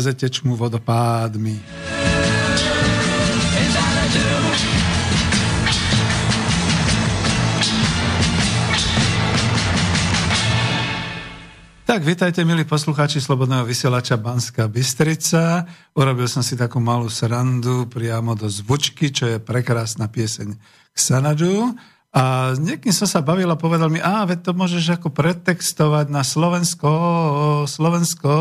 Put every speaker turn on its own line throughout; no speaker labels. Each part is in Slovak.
Peniaze tečmú vodopádmi. Tak, vítajte, milí poslucháči Slobodného vysielača Banska Bystrica. Urobil som si takú malú srandu priamo do zvučky, čo je prekrásna pieseň Xanadu. A niekým som sa bavil a povedal mi, a veď to môžeš ako pretextovať na Slovensko, Slovensko,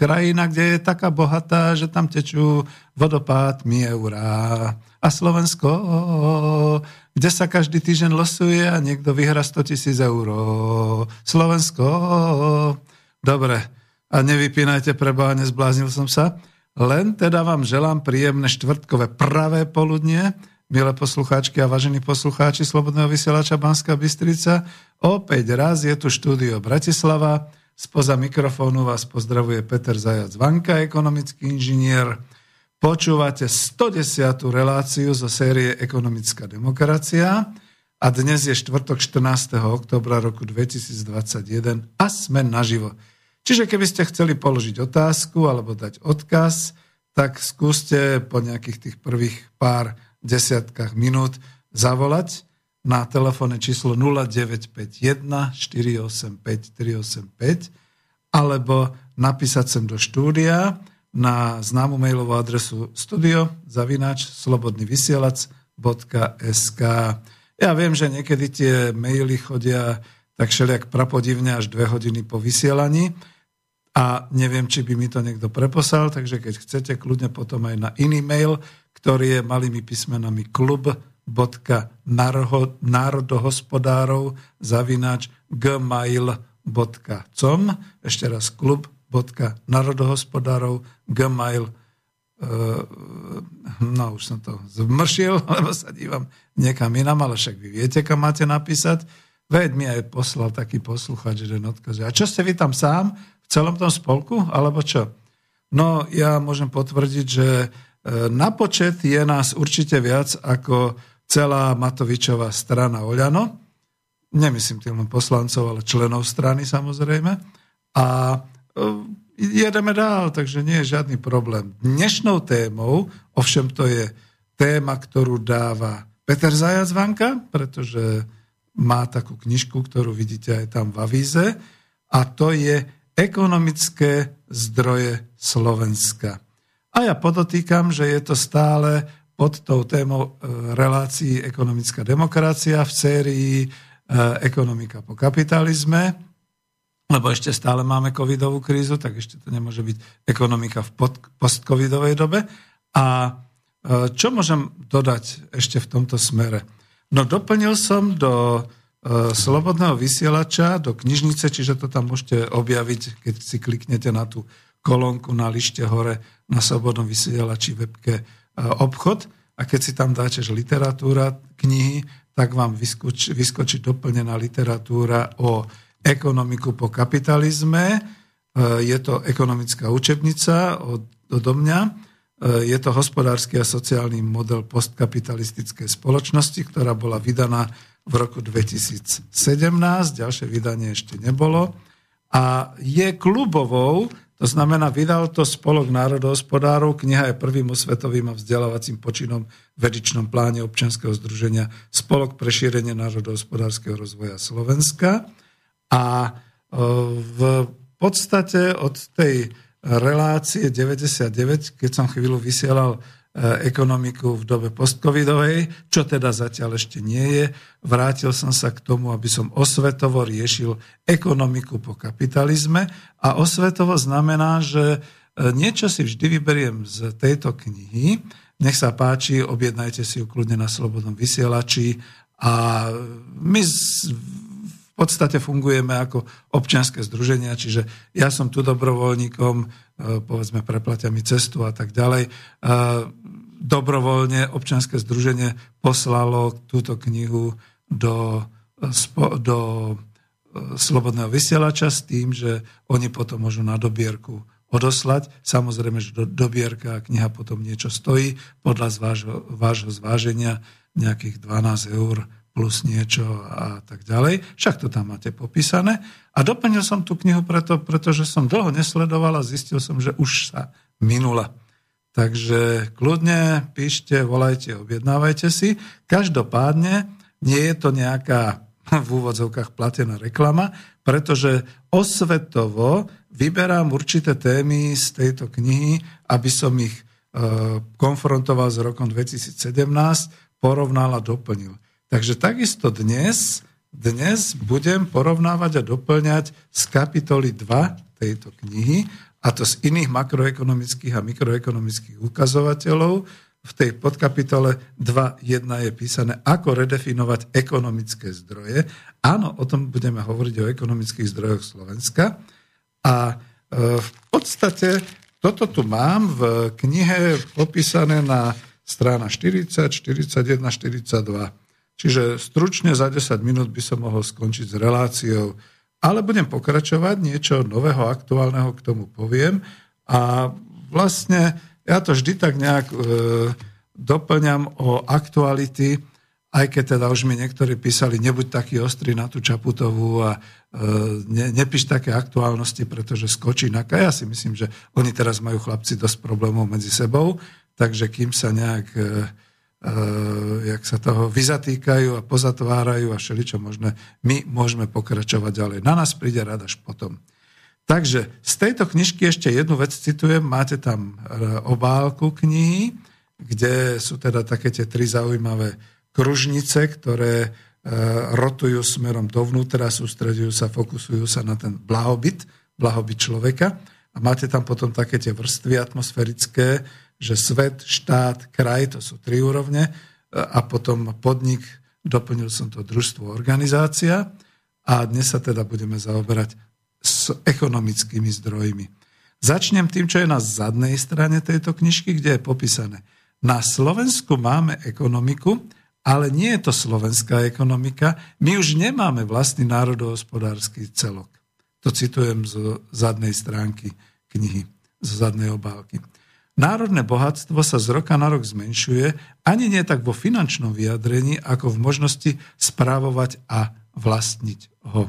krajina, kde je taká bohatá, že tam tečú vodopádmi eurá. A Slovensko, kde sa každý týždeň losuje a niekto vyhra 100 tisíc eur. Slovensko, dobre. A nevypínajte preboha, nezbláznil som sa. Len teda vám želám príjemné štvrtkové pravé poludnie, milé poslucháčky a vážení poslucháči Slobodného vysielača Banská Bystrica. Opäť raz je tu štúdio Bratislava. Spoza mikrofónu vás pozdravuje Peter Zajac Vanka, ekonomický inžinier. Počúvate 110. reláciu zo série Ekonomická demokracia a dnes je štvrtok 14. oktobra roku 2021 a sme naživo. Čiže keby ste chceli položiť otázku alebo dať odkaz, tak skúste po nejakých tých prvých pár desiatkách minút zavolať na telefónne číslo 0951 485 385 alebo napísať sem do štúdia na známu mailovú adresu studio zavinač slobodnyvysielac.sk Ja viem, že niekedy tie maily chodia tak všelijak prapodivne až dve hodiny po vysielaní a neviem, či by mi to niekto preposal, takže keď chcete, kľudne potom aj na iný mail ktorý je malými písmenami klub.národohospodárov zavinač gmail.com ešte raz klub.národohospodárov gmail no už som to zmršil, lebo sa dívam niekam inam, ale však vy viete, kam máte napísať. Veď mi aj poslal taký posluchač jeden odkaz. A čo ste vy tam sám v celom tom spolku, alebo čo? No, ja môžem potvrdiť, že na počet je nás určite viac ako celá Matovičová strana Oľano. Nemyslím tým len poslancov, ale členov strany samozrejme. A e, jedeme dál, takže nie je žiadny problém. Dnešnou témou, ovšem to je téma, ktorú dáva Peter Zajac Vanka, pretože má takú knižku, ktorú vidíte aj tam v avíze, a to je ekonomické zdroje Slovenska. A ja podotýkam, že je to stále pod tou témou e, relácií ekonomická demokracia v sérii e, ekonomika po kapitalizme, lebo ešte stále máme covidovú krízu, tak ešte to nemôže byť ekonomika v post-covidovej dobe. A e, čo môžem dodať ešte v tomto smere? No doplnil som do slobodného vysielača do knižnice, čiže to tam môžete objaviť, keď si kliknete na tú kolónku na lište hore na slobodnom vysielači webke e, obchod a keď si tam dáte, že literatúra knihy, tak vám vyskočí, vyskočí doplnená literatúra o ekonomiku po kapitalizme. E, je to ekonomická učebnica od, odo mňa. Je to hospodársky a sociálny model postkapitalistickej spoločnosti, ktorá bola vydaná v roku 2017, ďalšie vydanie ešte nebolo. A je klubovou, to znamená, vydal to Spolok národohospodárov, kniha je prvým osvetovým a vzdelávacím počinom v edičnom pláne občianskeho združenia Spolok pre šírenie národohospodárskeho rozvoja Slovenska. A e, v podstate od tej relácie 99, keď som chvíľu vysielal ekonomiku v dobe postcovidovej, čo teda zatiaľ ešte nie je. Vrátil som sa k tomu, aby som osvetovo riešil ekonomiku po kapitalizme a osvetovo znamená, že e, niečo si vždy vyberiem z tejto knihy. Nech sa páči, objednajte si ju kľudne na Slobodnom vysielači a my podstate fungujeme ako občianske združenia, čiže ja som tu dobrovoľníkom, e, povedzme, preplatia mi cestu a tak ďalej dobrovoľne občianske združenie poslalo túto knihu do, do e, slobodného vysielača s tým, že oni potom môžu na dobierku odoslať. Samozrejme, že do, dobierka a kniha potom niečo stojí podľa vášho, vášho zváženia nejakých 12 eur plus niečo a tak ďalej. Však to tam máte popísané. A doplnil som tú knihu preto, pretože som dlho nesledoval a zistil som, že už sa minula. Takže kľudne píšte, volajte, objednávajte si. Každopádne nie je to nejaká v úvodzovkách platená reklama, pretože osvetovo vyberám určité témy z tejto knihy, aby som ich e, konfrontoval s rokom 2017, porovnal a doplnil. Takže takisto dnes, dnes budem porovnávať a doplňať z kapitoly 2 tejto knihy a to z iných makroekonomických a mikroekonomických ukazovateľov. V tej podkapitole 2.1 je písané, ako redefinovať ekonomické zdroje. Áno, o tom budeme hovoriť o ekonomických zdrojoch Slovenska. A e, v podstate toto tu mám v knihe popísané na strana 40, 41, 42. Čiže stručne za 10 minút by som mohol skončiť s reláciou. Ale budem pokračovať, niečo nového, aktuálneho k tomu poviem. A vlastne ja to vždy tak nejak e, doplňam o aktuality, aj keď teda už mi niektorí písali, nebuď taký ostrý na tú Čaputovú a e, ne, nepíš také aktuálnosti, pretože skočí na Ja si myslím, že oni teraz majú chlapci dosť problémov medzi sebou, takže kým sa nejak e, jak sa toho vyzatýkajú a pozatvárajú a všeličo možné, my môžeme pokračovať ďalej. Na nás príde rada až potom. Takže z tejto knižky ešte jednu vec citujem. Máte tam uh, obálku knihy, kde sú teda také tie tri zaujímavé kružnice, ktoré uh, rotujú smerom dovnútra, sústredujú sa, fokusujú sa na ten blahobyt, blahobyt človeka. A máte tam potom také tie vrstvy atmosférické, že svet, štát, kraj, to sú tri úrovne, a potom podnik, doplnil som to družstvo, organizácia a dnes sa teda budeme zaoberať s ekonomickými zdrojmi. Začnem tým, čo je na zadnej strane tejto knižky, kde je popísané. Na Slovensku máme ekonomiku, ale nie je to slovenská ekonomika. My už nemáme vlastný národohospodársky celok. To citujem z zadnej stránky knihy, z zadnej obálky. Národné bohatstvo sa z roka na rok zmenšuje, ani nie tak vo finančnom vyjadrení, ako v možnosti správovať a vlastniť ho.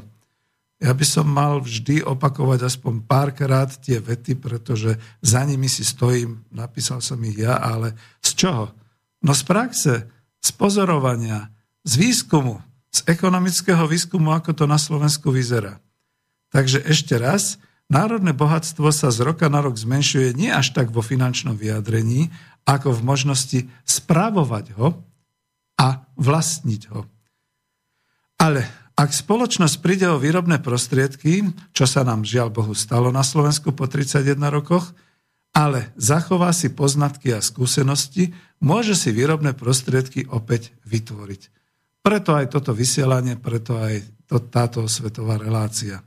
Ja by som mal vždy opakovať aspoň párkrát tie vety, pretože za nimi si stojím, napísal som ich ja, ale z čoho? No z praxe, z pozorovania, z výskumu, z ekonomického výskumu, ako to na Slovensku vyzerá. Takže ešte raz, Národné bohatstvo sa z roka na rok zmenšuje nie až tak vo finančnom vyjadrení, ako v možnosti správovať ho a vlastniť ho. Ale ak spoločnosť príde o výrobné prostriedky, čo sa nám žiaľ Bohu stalo na Slovensku po 31 rokoch, ale zachová si poznatky a skúsenosti, môže si výrobné prostriedky opäť vytvoriť. Preto aj toto vysielanie, preto aj to, táto svetová relácia.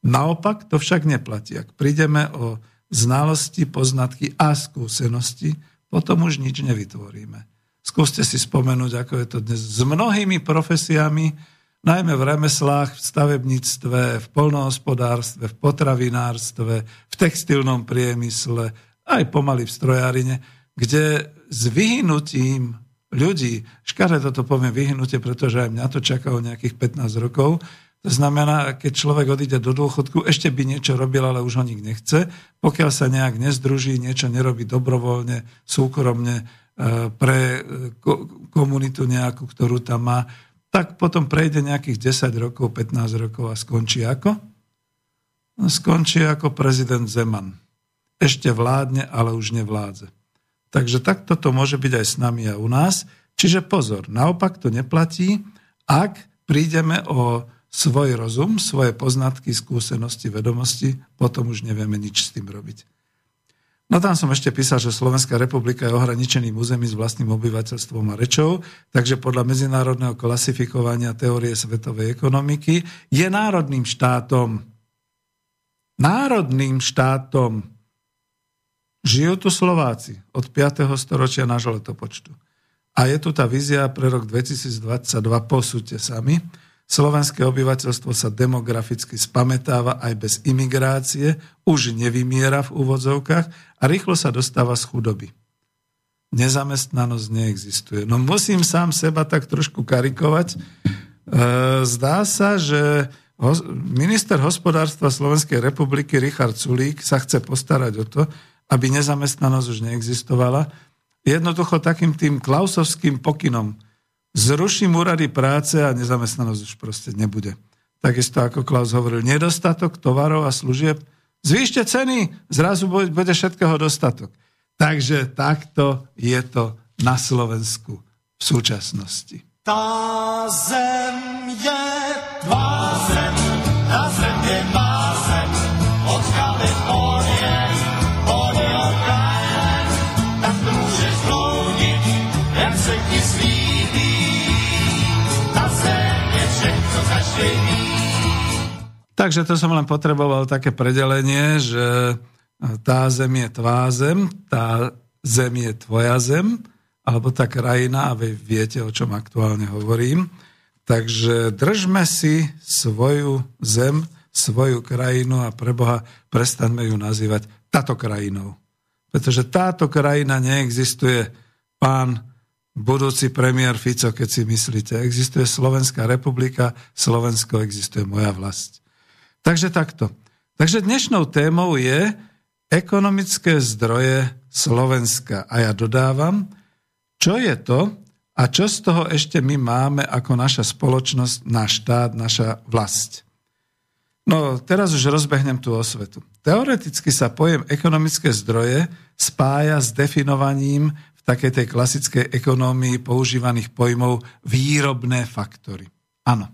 Naopak to však neplatí. Ak prídeme o znalosti, poznatky a skúsenosti, potom už nič nevytvoríme. Skúste si spomenúť, ako je to dnes s mnohými profesiami, najmä v remeslách, v stavebníctve, v polnohospodárstve, v potravinárstve, v textilnom priemysle, aj pomaly v strojárine, kde s vyhnutím ľudí, škare toto poviem vyhnutie, pretože aj mňa to čaká o nejakých 15 rokov, to znamená, keď človek odíde do dôchodku, ešte by niečo robil, ale už ho nik nechce. Pokiaľ sa nejak nezdruží, niečo nerobí dobrovoľne, súkromne e, pre e, komunitu nejakú, ktorú tam má, tak potom prejde nejakých 10 rokov, 15 rokov a skončí ako? No, skončí ako prezident Zeman. Ešte vládne, ale už nevládze. Takže takto to môže byť aj s nami a u nás. Čiže pozor, naopak to neplatí, ak prídeme o svoj rozum, svoje poznatky, skúsenosti, vedomosti, potom už nevieme nič s tým robiť. No tam som ešte písal, že Slovenská republika je ohraničeným území s vlastným obyvateľstvom a rečou, takže podľa medzinárodného klasifikovania teórie svetovej ekonomiky je národným štátom. Národným štátom. Žijú tu Slováci od 5. storočia nášho letopočtu. A je tu tá vízia pre rok 2022, posúďte sami, Slovenské obyvateľstvo sa demograficky spametáva aj bez imigrácie, už nevymiera v úvodzovkách a rýchlo sa dostáva z chudoby. Nezamestnanosť neexistuje. No musím sám seba tak trošku karikovať. E, zdá sa, že minister hospodárstva Slovenskej republiky Richard Sulík sa chce postarať o to, aby nezamestnanosť už neexistovala. Jednoducho takým tým klausovským pokynom – zruším úrady práce a nezamestnanosť už proste nebude. Takisto ako Klaus hovoril, nedostatok tovarov a služieb, zvýšte ceny, zrazu bude všetkého dostatok. Takže takto je to na Slovensku v súčasnosti.
Tá zem je tvá zem, tá zem je má
Takže to som len potreboval také predelenie, že tá zem je tvá zem, tá zem je tvoja zem, alebo tá krajina, a vy viete, o čom aktuálne hovorím. Takže držme si svoju zem, svoju krajinu a pre Boha prestaňme ju nazývať táto krajinou. Pretože táto krajina neexistuje. Pán budúci premiér Fico, keď si myslíte. Existuje Slovenská republika, Slovensko existuje moja vlast. Takže takto. Takže dnešnou témou je ekonomické zdroje Slovenska. A ja dodávam, čo je to a čo z toho ešte my máme ako naša spoločnosť, náš štát, naša vlast. No, teraz už rozbehnem tú osvetu. Teoreticky sa pojem ekonomické zdroje spája s definovaním v takej tej klasickej ekonómii používaných pojmov výrobné faktory. Áno.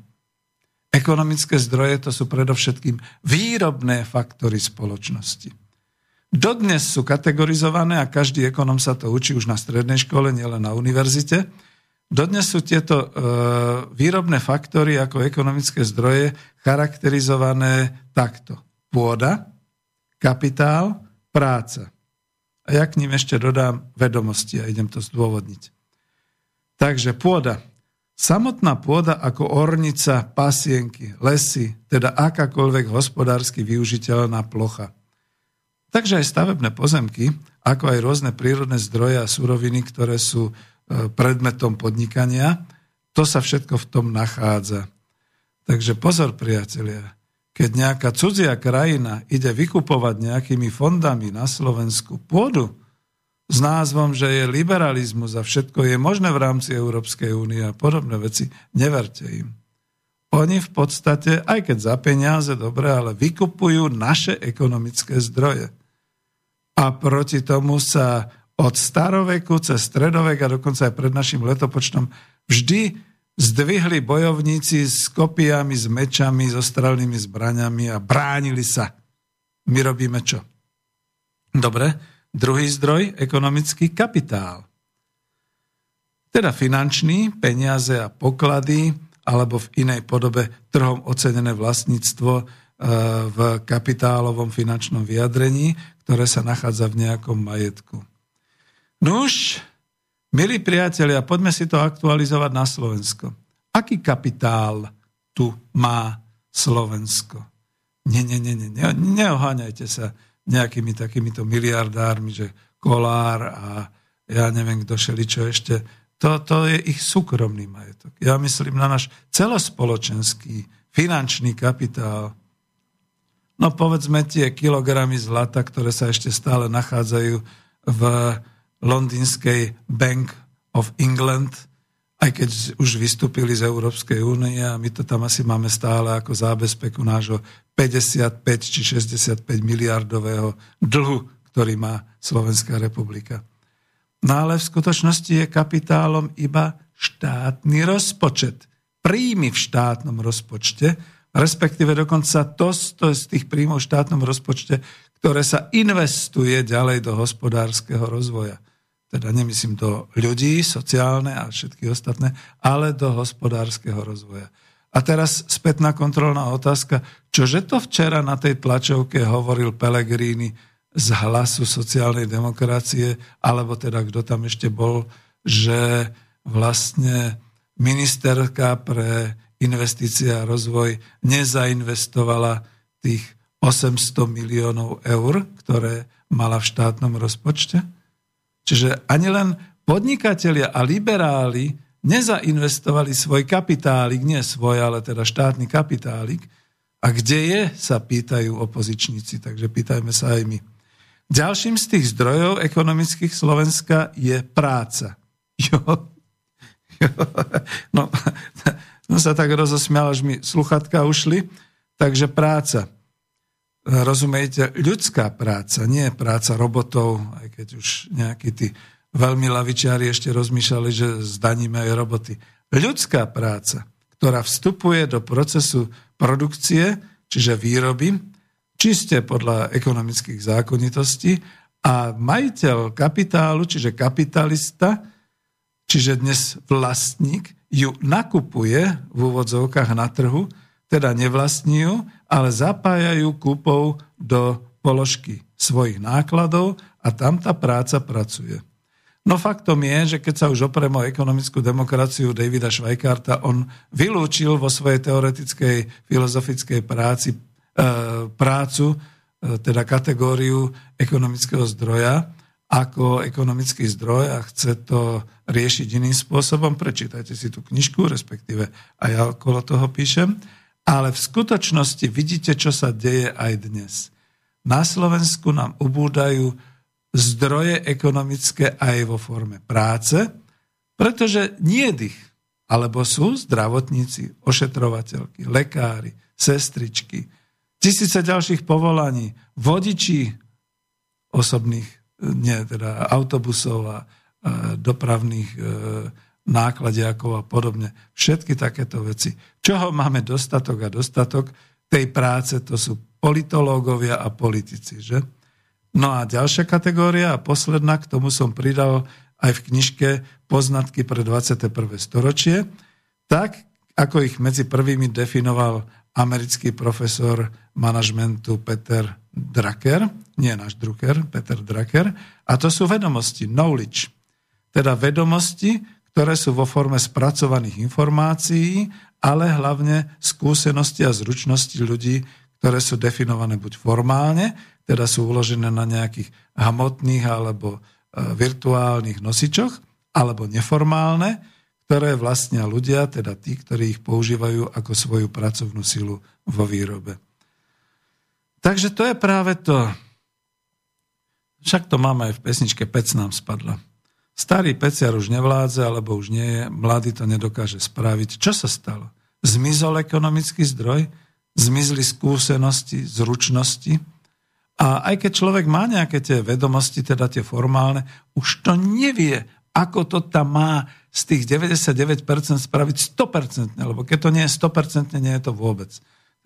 Ekonomické zdroje to sú predovšetkým výrobné faktory spoločnosti. Dodnes sú kategorizované a každý ekonom sa to učí už na strednej škole, nielen na univerzite. Dodnes sú tieto e, výrobné faktory ako ekonomické zdroje charakterizované takto. Pôda, kapitál, práca. A ja k ním ešte dodám vedomosti a idem to zdôvodniť. Takže pôda. Samotná pôda ako ornica, pasienky, lesy, teda akákoľvek hospodársky využiteľná plocha. Takže aj stavebné pozemky, ako aj rôzne prírodné zdroje a suroviny, ktoré sú e, predmetom podnikania, to sa všetko v tom nachádza. Takže pozor, priatelia, keď nejaká cudzia krajina ide vykupovať nejakými fondami na Slovensku pôdu s názvom, že je liberalizmus a všetko je možné v rámci Európskej únie a podobné veci, neverte im. Oni v podstate, aj keď za peniaze, dobre, ale vykupujú naše ekonomické zdroje. A proti tomu sa od staroveku cez stredovek a dokonca aj pred našim letopočtom vždy zdvihli bojovníci s kopiami, s mečami, so strelnými zbraňami a bránili sa. My robíme čo? Dobre, druhý zdroj, ekonomický kapitál. Teda finančný, peniaze a poklady, alebo v inej podobe trhom ocenené vlastníctvo e, v kapitálovom finančnom vyjadrení, ktoré sa nachádza v nejakom majetku. Nuž, Milí priatelia, poďme si to aktualizovať na Slovensko. Aký kapitál tu má Slovensko? Nie, nie, nie, nie, neoháňajte sa nejakými takýmito miliardármi, že Kolár a ja neviem, kto šeli čo ešte. To, to je ich súkromný majetok. Ja myslím na náš celospoločenský finančný kapitál. No povedzme tie kilogramy zlata, ktoré sa ešte stále nachádzajú v londýnskej Bank of England, aj keď už vystúpili z Európskej únie a my to tam asi máme stále ako zábezpeku nášho 55 či 65 miliardového dlhu, ktorý má Slovenská republika. No ale v skutočnosti je kapitálom iba štátny rozpočet. Príjmy v štátnom rozpočte, respektíve dokonca to, to z tých príjmov v štátnom rozpočte, ktoré sa investuje ďalej do hospodárskeho rozvoja teda nemyslím do ľudí, sociálne a všetky ostatné, ale do hospodárskeho rozvoja. A teraz spätná kontrolná otázka. Čože to včera na tej tlačovke hovoril Pelegrini z hlasu sociálnej demokracie, alebo teda kto tam ešte bol, že vlastne ministerka pre investície a rozvoj nezainvestovala tých 800 miliónov eur, ktoré mala v štátnom rozpočte? Čiže ani len podnikatelia a liberáli nezainvestovali svoj kapitálik, nie svoj, ale teda štátny kapitálik. A kde je, sa pýtajú opozičníci, takže pýtajme sa aj my. Ďalším z tých zdrojov ekonomických Slovenska je práca. Jo, jo, no, no sa tak rozosmial, až mi sluchatka ušli. Takže práca rozumiete, ľudská práca, nie práca robotov, aj keď už nejakí tí veľmi lavičiari ešte rozmýšľali, že zdaníme aj roboty. Ľudská práca, ktorá vstupuje do procesu produkcie, čiže výroby, čiste podľa ekonomických zákonitostí a majiteľ kapitálu, čiže kapitalista, čiže dnes vlastník, ju nakupuje v úvodzovkách na trhu, teda nevlastní ju, ale zapájajú kúpov do položky svojich nákladov a tam tá práca pracuje. No faktom je, že keď sa už oprem o ekonomickú demokraciu Davida Švajkarta, on vylúčil vo svojej teoretickej filozofickej práci e, prácu, e, teda kategóriu ekonomického zdroja, ako ekonomický zdroj a chce to riešiť iným spôsobom. Prečítajte si tú knižku, respektíve aj ja okolo toho píšem. Ale v skutočnosti vidíte, čo sa deje aj dnes. Na Slovensku nám ubúdajú zdroje ekonomické aj vo forme práce, pretože nie ich, alebo sú zdravotníci, ošetrovateľky, lekári, sestričky, tisíce ďalších povolaní, vodiči osobných, nie teda autobusov a dopravných e, nákladiakov a podobne. Všetky takéto veci. Čoho máme dostatok a dostatok tej práce, to sú politológovia a politici. Že? No a ďalšia kategória a posledná, k tomu som pridal aj v knižke Poznatky pre 21. storočie, tak ako ich medzi prvými definoval americký profesor manažmentu Peter Drucker, nie náš Drucker, Peter Drucker, a to sú vedomosti, knowledge, teda vedomosti, ktoré sú vo forme spracovaných informácií, ale hlavne skúsenosti a zručnosti ľudí, ktoré sú definované buď formálne, teda sú uložené na nejakých hmotných alebo e, virtuálnych nosičoch, alebo neformálne, ktoré vlastnia ľudia, teda tí, ktorí ich používajú ako svoju pracovnú silu vo výrobe. Takže to je práve to. Však to máme aj v pesničke Pec nám spadla. Starý peciar už nevládze, alebo už nie je, mladý to nedokáže spraviť. Čo sa stalo? Zmizol ekonomický zdroj? Zmizli skúsenosti, zručnosti? A aj keď človek má nejaké tie vedomosti, teda tie formálne, už to nevie, ako to tam má z tých 99% spraviť 100%, lebo keď to nie je 100%, nie je to vôbec.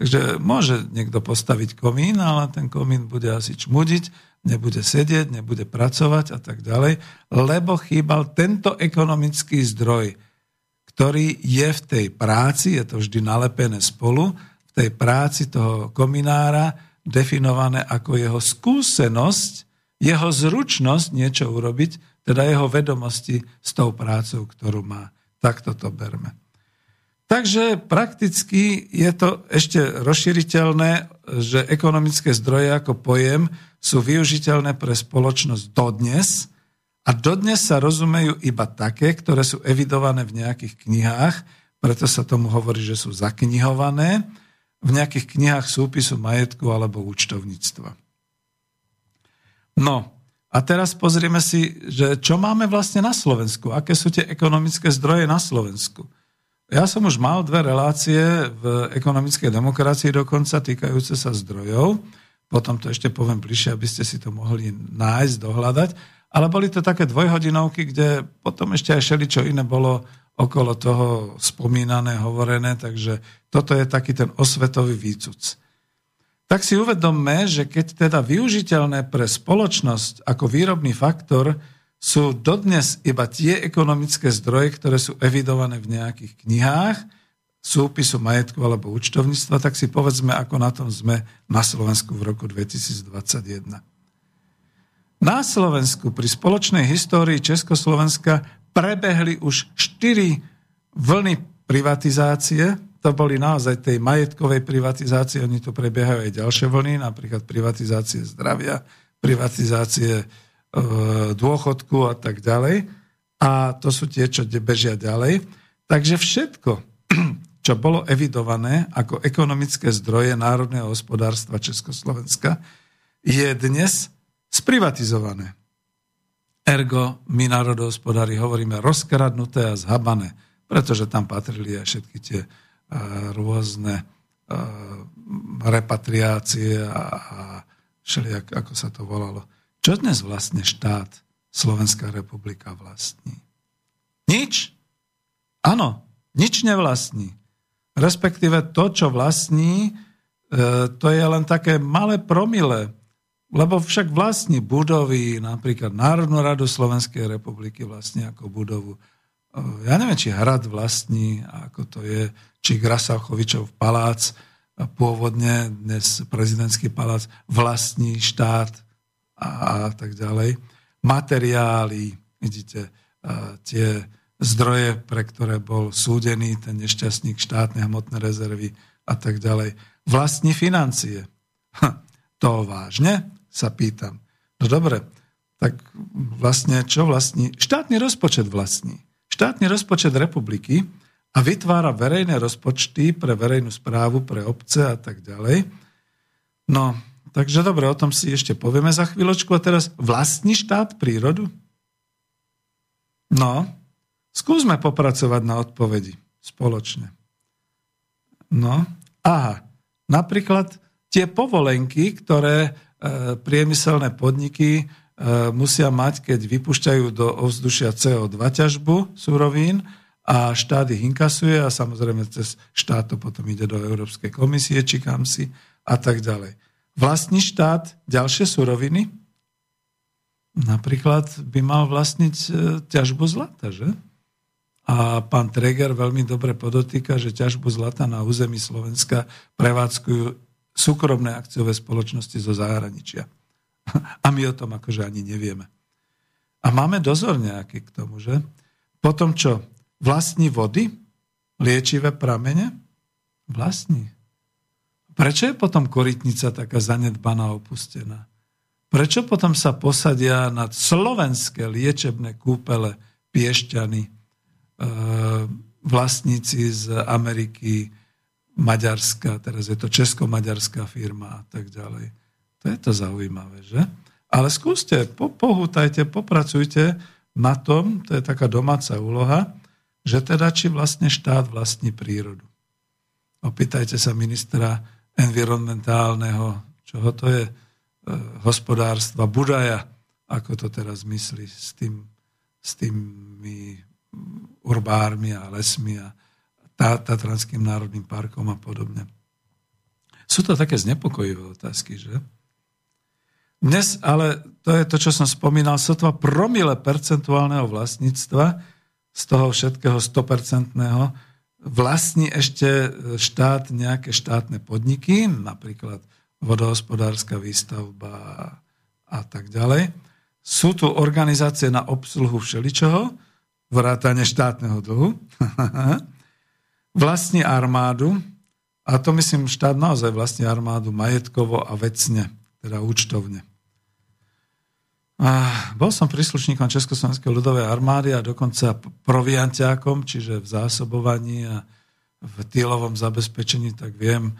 Takže môže niekto postaviť komín, ale ten komín bude asi čmudiť, nebude sedieť, nebude pracovať a tak ďalej, lebo chýbal tento ekonomický zdroj, ktorý je v tej práci, je to vždy nalepené spolu, v tej práci toho kominára definované ako jeho skúsenosť, jeho zručnosť niečo urobiť, teda jeho vedomosti s tou prácou, ktorú má. Takto to berme. Takže prakticky je to ešte rozširiteľné, že ekonomické zdroje ako pojem sú využiteľné pre spoločnosť dodnes a dodnes sa rozumejú iba také, ktoré sú evidované v nejakých knihách, preto sa tomu hovorí, že sú zaknihované, v nejakých knihách súpisu majetku alebo účtovníctva. No, a teraz pozrieme si, že čo máme vlastne na Slovensku, aké sú tie ekonomické zdroje na Slovensku. Ja som už mal dve relácie v ekonomickej demokracii dokonca týkajúce sa zdrojov. Potom to ešte poviem bližšie, aby ste si to mohli nájsť, dohľadať. Ale boli to také dvojhodinovky, kde potom ešte aj čo iné bolo okolo toho spomínané, hovorené, takže toto je taký ten osvetový výcuc. Tak si uvedomme, že keď teda využiteľné pre spoločnosť ako výrobný faktor sú dodnes iba tie ekonomické zdroje, ktoré sú evidované v nejakých knihách, súpisu majetku alebo účtovníctva, tak si povedzme, ako na tom sme na Slovensku v roku 2021. Na Slovensku pri spoločnej histórii Československa prebehli už štyri vlny privatizácie. To boli naozaj tej majetkovej privatizácie, oni tu prebiehajú aj ďalšie vlny, napríklad privatizácie zdravia, privatizácie dôchodku a tak ďalej. A to sú tie, čo bežia ďalej. Takže všetko, čo bolo evidované ako ekonomické zdroje národného hospodárstva Československa, je dnes sprivatizované. Ergo, my národohospodári hovoríme rozkradnuté a zhabané, pretože tam patrili aj všetky tie uh, rôzne uh, repatriácie a, a všelijak, ako sa to volalo. Čo dnes vlastne štát Slovenská republika vlastní? Nič. Áno, nič nevlastní. Respektíve to, čo vlastní, e, to je len také malé promile, lebo však vlastní budovy, napríklad Národnú radu Slovenskej republiky vlastní ako budovu. E, ja neviem, či hrad vlastní, ako to je, či Grasauchovičov palác, pôvodne dnes prezidentský palác vlastní štát, a, a tak ďalej. Materiály, vidíte, tie zdroje, pre ktoré bol súdený ten nešťastník štátne hmotné rezervy a tak ďalej. Vlastní financie. Ha, to vážne? Sa pýtam. No dobre, tak vlastne čo vlastní? Štátny rozpočet vlastní. Štátny rozpočet republiky a vytvára verejné rozpočty pre verejnú správu, pre obce a tak ďalej. No, Takže dobre, o tom si ešte povieme za chvíľočku. A teraz vlastní štát prírodu? No, skúsme popracovať na odpovedi spoločne. No, aha, napríklad tie povolenky, ktoré e, priemyselné podniky e, musia mať, keď vypúšťajú do ovzdušia CO2 ťažbu surovín a štát ich inkasuje a samozrejme cez štát to potom ide do Európskej komisie, či kam si a tak ďalej. Vlastní štát ďalšie suroviny? napríklad by mal vlastniť e, ťažbu zlata, že? A pán Treger veľmi dobre podotýka, že ťažbu zlata na území Slovenska prevádzkujú súkromné akciové spoločnosti zo zahraničia. A my o tom akože ani nevieme. A máme dozor nejaký k tomu, že? Potom čo? Vlastní vody? Liečivé pramene? Vlastní. Prečo je potom korytnica taká zanedbaná, opustená? Prečo potom sa posadia nad slovenské liečebné kúpele Piešťany, E, vlastníci z Ameriky, Maďarska, teraz je to česko-maďarská firma a tak ďalej. To je to zaujímavé, že? Ale skúste, po, pohútajte, popracujte na tom, to je taká domáca úloha, že teda či vlastne štát vlastní prírodu. Opýtajte sa ministra environmentálneho, čoho to je, e, hospodárstva, Budaja, ako to teraz myslí s, tým, s tými urbármi a lesmi a Tatranským národným parkom a podobne. Sú to také znepokojivé otázky, že? Dnes ale, to je to, čo som spomínal, sotva promile percentuálneho vlastníctva z toho všetkého 100% vlastní ešte štát nejaké štátne podniky, napríklad vodohospodárska výstavba a tak ďalej. Sú tu organizácie na obsluhu všeličoho, vrátane štátneho dlhu, vlastní armádu, a to myslím, štát naozaj vlastní armádu majetkovo a vecne, teda účtovne. Bol som príslušníkom Československej ľudovej armády a dokonca proviantiakom, čiže v zásobovaní a v týlovom zabezpečení, tak viem,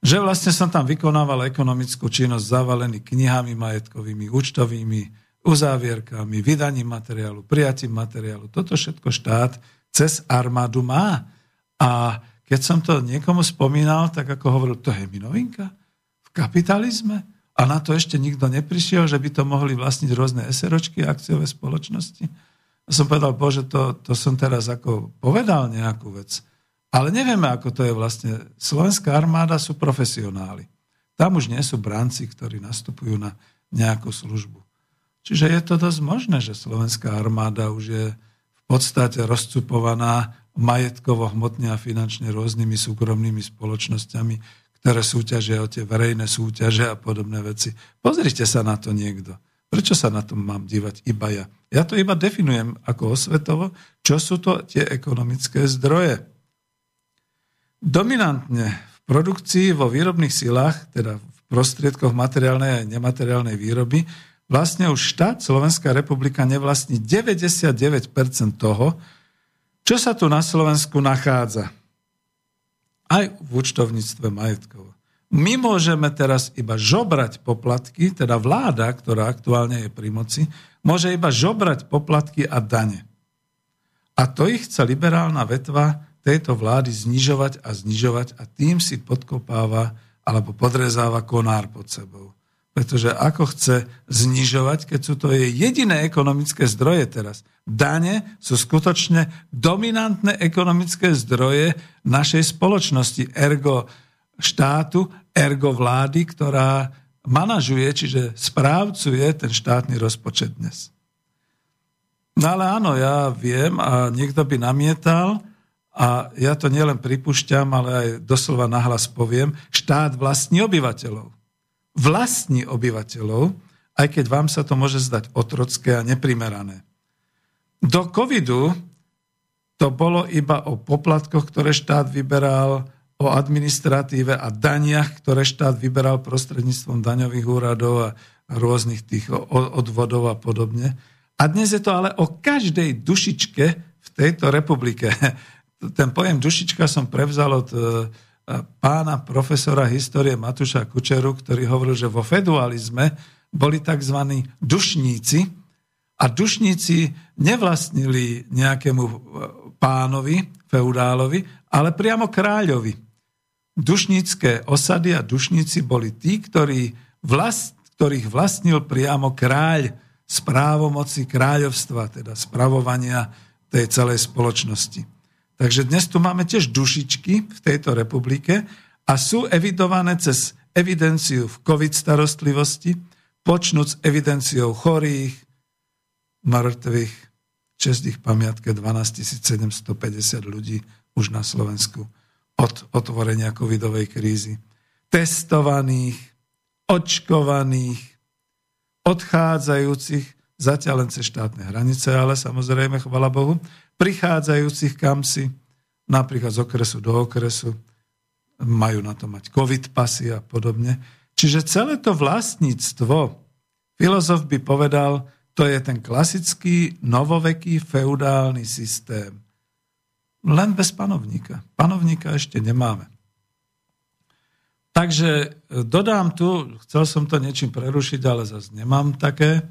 že vlastne som tam vykonával ekonomickú činnosť zavalený knihami majetkovými, účtovými, uzávierkami, vydaním materiálu, prijatím materiálu. Toto všetko štát cez armádu má. A keď som to niekomu spomínal, tak ako hovoril, to je mi novinka v kapitalizme. A na to ešte nikto neprišiel, že by to mohli vlastniť rôzne SROčky, akciové spoločnosti. A som povedal, bože, to, to som teraz ako povedal nejakú vec. Ale nevieme, ako to je vlastne. Slovenská armáda sú profesionáli. Tam už nie sú bránci, ktorí nastupujú na nejakú službu. Čiže je to dosť možné, že slovenská armáda už je v podstate rozcupovaná majetkovo, hmotne a finančne rôznymi súkromnými spoločnosťami, ktoré súťažia o tie verejné súťaže a podobné veci. Pozrite sa na to niekto. Prečo sa na to mám dívať iba ja? Ja to iba definujem ako osvetovo, čo sú to tie ekonomické zdroje. Dominantne v produkcii vo výrobných silách, teda v prostriedkoch materiálnej a nemateriálnej výroby, vlastne už štát Slovenská republika nevlastní 99% toho, čo sa tu na Slovensku nachádza. Aj v účtovníctve majetkovo. My môžeme teraz iba žobrať poplatky, teda vláda, ktorá aktuálne je pri moci, môže iba žobrať poplatky a dane. A to ich chce liberálna vetva tejto vlády znižovať a znižovať a tým si podkopáva alebo podrezáva konár pod sebou. Pretože ako chce znižovať, keď sú to jej jediné ekonomické zdroje teraz. Dane sú skutočne dominantné ekonomické zdroje našej spoločnosti, ergo štátu, ergo vlády, ktorá manažuje, čiže správcuje ten štátny rozpočet dnes. No ale áno, ja viem a niekto by namietal, a ja to nielen pripúšťam, ale aj doslova nahlas poviem, štát vlastní obyvateľov vlastní obyvateľov, aj keď vám sa to môže zdať otrocké a neprimerané. Do covidu to bolo iba o poplatkoch, ktoré štát vyberal, o administratíve a daniach, ktoré štát vyberal prostredníctvom daňových úradov a rôznych tých odvodov a podobne. A dnes je to ale o každej dušičke v tejto republike. Ten pojem dušička som prevzal od pána profesora histórie Matuša Kučeru, ktorý hovoril, že vo feudalizme boli tzv. dušníci a dušníci nevlastnili nejakému e, pánovi, feudálovi, ale priamo kráľovi. Dušnícke osady a dušníci boli tí, ktorí vlast, ktorých vlastnil priamo kráľ z právomoci kráľovstva, teda spravovania tej celej spoločnosti. Takže dnes tu máme tiež dušičky v tejto republike a sú evidované cez evidenciu v COVID starostlivosti, počnúc evidenciou chorých, mŕtvych, čest ich pamiatke 12 750 ľudí už na Slovensku od otvorenia covidovej krízy. Testovaných, očkovaných, odchádzajúcich, zatiaľ len cez štátne hranice, ale samozrejme, chvala Bohu, prichádzajúcich kam si, napríklad z okresu do okresu, majú na to mať covid pasy a podobne. Čiže celé to vlastníctvo, filozof by povedal, to je ten klasický novoveký feudálny systém. Len bez panovníka. Panovníka ešte nemáme. Takže dodám tu, chcel som to niečím prerušiť, ale zase nemám také.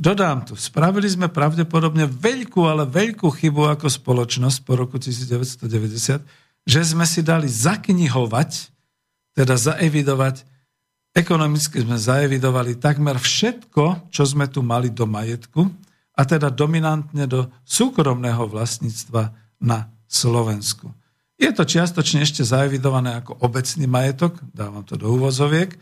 Dodám tu, spravili sme pravdepodobne veľkú, ale veľkú chybu ako spoločnosť po roku 1990, že sme si dali zaknihovať, teda zaevidovať, ekonomicky sme zaevidovali takmer všetko, čo sme tu mali do majetku, a teda dominantne do súkromného vlastníctva na Slovensku. Je to čiastočne ešte zaevidované ako obecný majetok, dávam to do úvozoviek.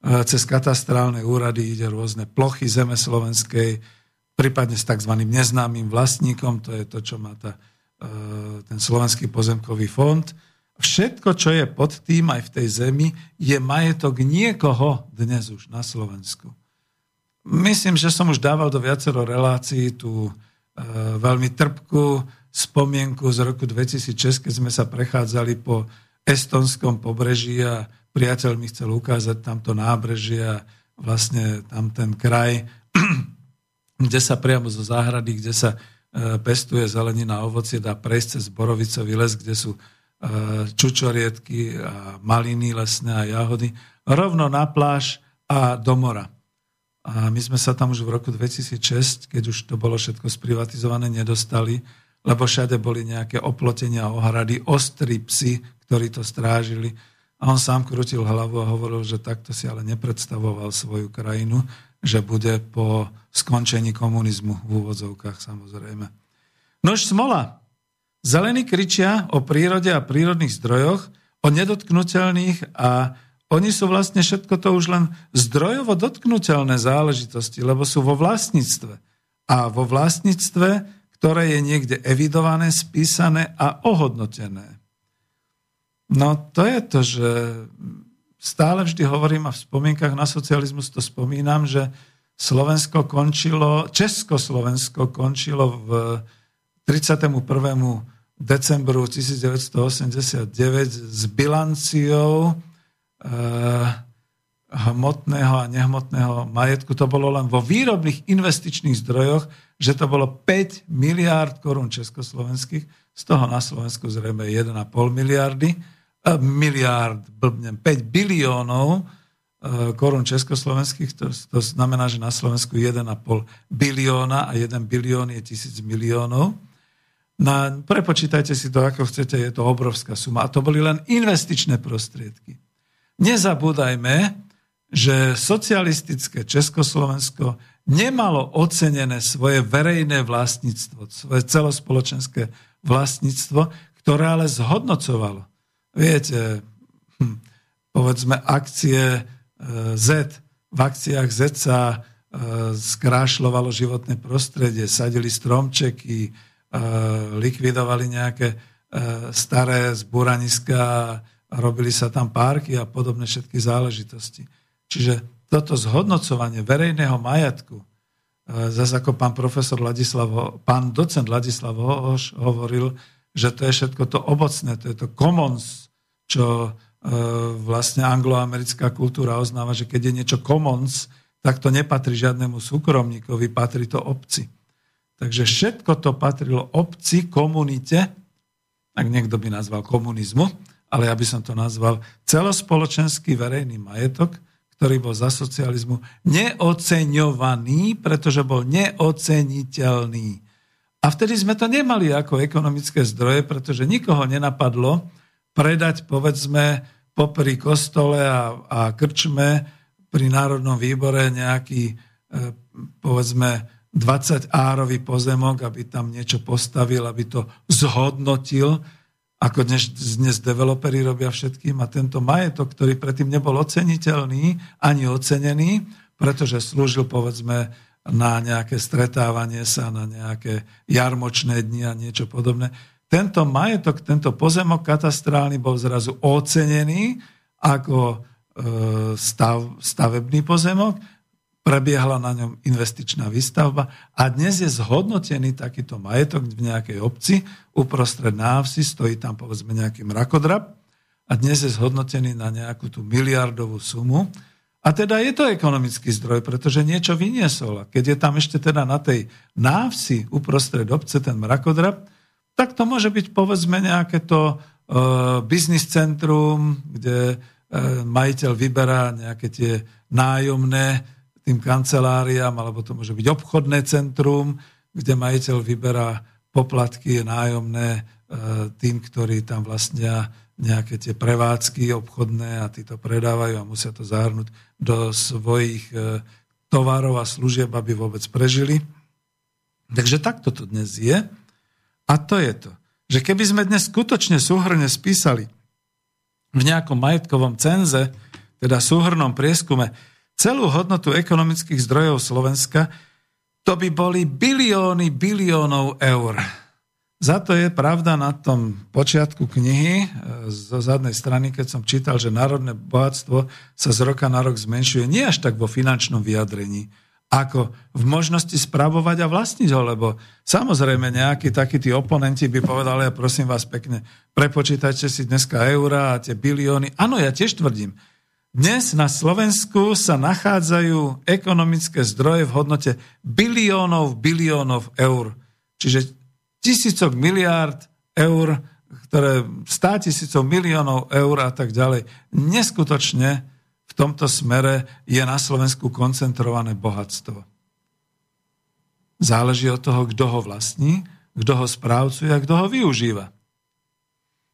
E, cez katastrálne úrady ide rôzne plochy zeme slovenskej, prípadne s tzv. neznámym vlastníkom, to je to, čo má tá, e, ten slovenský pozemkový fond. Všetko, čo je pod tým aj v tej zemi, je majetok niekoho dnes už na Slovensku. Myslím, že som už dával do viacero relácií tú e, veľmi trpkú spomienku z roku 2006, keď sme sa prechádzali po estonskom pobreží a priateľ mi chcel ukázať tamto nábrežie a vlastne tam ten kraj, kde sa priamo zo záhrady, kde sa e, pestuje zelenina a ovocie, dá prejsť cez Borovicový les, kde sú e, čučoriedky a maliny lesné a jahody, rovno na pláž a do mora. A my sme sa tam už v roku 2006, keď už to bolo všetko sprivatizované, nedostali, lebo všade boli nejaké oplotenia, ohrady, ostrí psi, ktorí to strážili. A on sám krutil hlavu a hovoril, že takto si ale nepredstavoval svoju krajinu, že bude po skončení komunizmu v úvodzovkách samozrejme. Nož smola. Zelení kričia o prírode a prírodných zdrojoch, o nedotknutelných a oni sú vlastne všetko to už len zdrojovo dotknutelné záležitosti, lebo sú vo vlastníctve. A vo vlastníctve ktoré je niekde evidované, spísané a ohodnotené. No to je to, že stále vždy hovorím a v spomienkach na socializmus to spomínam, že Slovensko končilo, Československo končilo v 31. decembru 1989 s bilanciou eh, hmotného a nehmotného majetku. To bolo len vo výrobných investičných zdrojoch, že to bolo 5 miliárd korún československých, z toho na Slovensku zrejme 1,5 miliardy, miliárd, blbnem, 5 biliónov eh, korún československých, to, to znamená, že na Slovensku 1,5 bilióna a 1 bilión je tisíc miliónov. Na, prepočítajte si to, ako chcete, je to obrovská suma. A to boli len investičné prostriedky. Nezabúdajme, že socialistické Československo nemalo ocenené svoje verejné vlastníctvo, svoje celospoločenské vlastníctvo, ktoré ale zhodnocovalo. Viete, hm, povedzme akcie e, Z, v akciách Z sa e, skrášľovalo životné prostredie, sadili stromčeky, e, likvidovali nejaké staré zbúraniska, robili sa tam parky a podobné všetky záležitosti. Čiže toto zhodnocovanie verejného majetku, zase ako pán profesor Ladislav, pán docent Ladislav Hoš hovoril, že to je všetko to obocné, to je to commons, čo e, vlastne angloamerická kultúra oznáva, že keď je niečo commons, tak to nepatrí žiadnemu súkromníkovi, patrí to obci. Takže všetko to patrilo obci, komunite, ak niekto by nazval komunizmu, ale ja by som to nazval celospoločenský verejný majetok, ktorý bol za socializmu neoceňovaný, pretože bol neoceniteľný. A vtedy sme to nemali ako ekonomické zdroje, pretože nikoho nenapadlo predať, povedzme, popri kostole a, a krčme pri Národnom výbore nejaký, e, povedzme, 20 árový pozemok, aby tam niečo postavil, aby to zhodnotil ako dnes, dnes developeri robia všetkým a tento majetok, ktorý predtým nebol oceniteľný ani ocenený, pretože slúžil povedzme na nejaké stretávanie sa, na nejaké jarmočné dni a niečo podobné. Tento majetok, tento pozemok katastrálny bol zrazu ocenený ako e, stav, stavebný pozemok, prebiehla na ňom investičná výstavba a dnes je zhodnotený takýto majetok v nejakej obci, uprostred návsi, stojí tam povedzme nejaký mrakodrap a dnes je zhodnotený na nejakú tú miliardovú sumu. A teda je to ekonomický zdroj, pretože niečo vyniesol. A keď je tam ešte teda na tej návsi uprostred obce ten mrakodrap, tak to môže byť povedzme nejaké to uh, biznis centrum, kde uh, majiteľ vyberá nejaké tie nájomné tým kanceláriám, alebo to môže byť obchodné centrum, kde majiteľ vyberá poplatky nájomné uh, tým, ktorí tam vlastnia nejaké tie prevádzky obchodné a tí to predávajú a musia to zahrnúť do svojich e, tovarov a služieb, aby vôbec prežili. Takže takto to dnes je. A to je to, že keby sme dnes skutočne súhrne spísali v nejakom majetkovom cenze, teda súhrnom prieskume, celú hodnotu ekonomických zdrojov Slovenska, to by boli bilióny biliónov eur. Za to je pravda na tom počiatku knihy, e, zo zadnej strany, keď som čítal, že národné bohatstvo sa z roka na rok zmenšuje nie až tak vo finančnom vyjadrení, ako v možnosti spravovať a vlastniť ho, lebo samozrejme nejakí takí tí oponenti by povedali, ja prosím vás pekne, prepočítajte si dneska eurá a tie bilióny. Áno, ja tiež tvrdím, dnes na Slovensku sa nachádzajú ekonomické zdroje v hodnote biliónov, biliónov eur. Čiže tisícok miliárd eur, ktoré stá tisícov miliónov eur a tak ďalej. Neskutočne v tomto smere je na Slovensku koncentrované bohatstvo. Záleží od toho, kto ho vlastní, kto ho správcuje a kto ho využíva.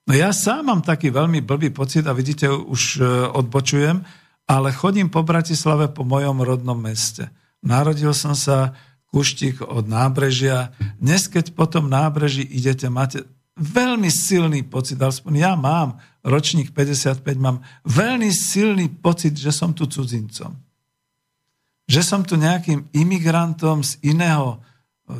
No ja sám mám taký veľmi blbý pocit a vidíte, už e, odbočujem, ale chodím po Bratislave po mojom rodnom meste. Narodil som sa kuštík od nábrežia. Dnes, keď po tom nábreží idete, máte veľmi silný pocit, aspoň ja mám, ročník 55, mám veľmi silný pocit, že som tu cudzincom. Že som tu nejakým imigrantom z iného,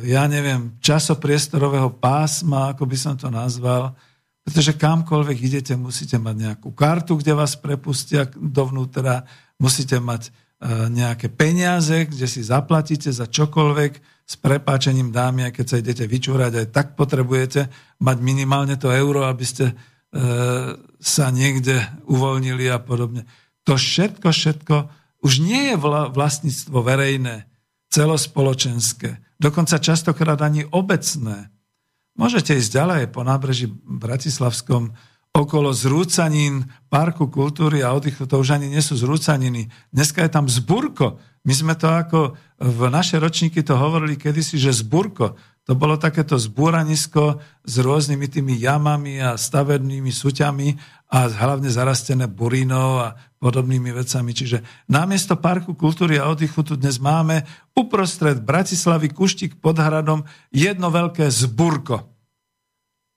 ja neviem, časopriestorového pásma, ako by som to nazval, pretože kamkoľvek idete, musíte mať nejakú kartu, kde vás prepustia dovnútra, musíte mať nejaké peniaze, kde si zaplatíte za čokoľvek s prepáčením dámy, a keď sa idete vyčúrať, aj tak potrebujete mať minimálne to euro, aby ste e, sa niekde uvoľnili a podobne. To všetko, všetko už nie je vlastníctvo verejné, celospoločenské, dokonca častokrát ani obecné. Môžete ísť ďalej po nábreží Bratislavskom, okolo zrúcanín Parku kultúry a oddychu, to už ani nie sú zrúcaniny. Dneska je tam zburko. My sme to ako, v naše ročníky to hovorili kedysi, že zburko. To bolo takéto zbúranisko s rôznymi tými jamami a stavebnými suťami a hlavne zarastené burínou a podobnými vecami. Čiže namiesto Parku kultúry a oddychu tu dnes máme uprostred Bratislavy Kuštík pod hradom jedno veľké zburko.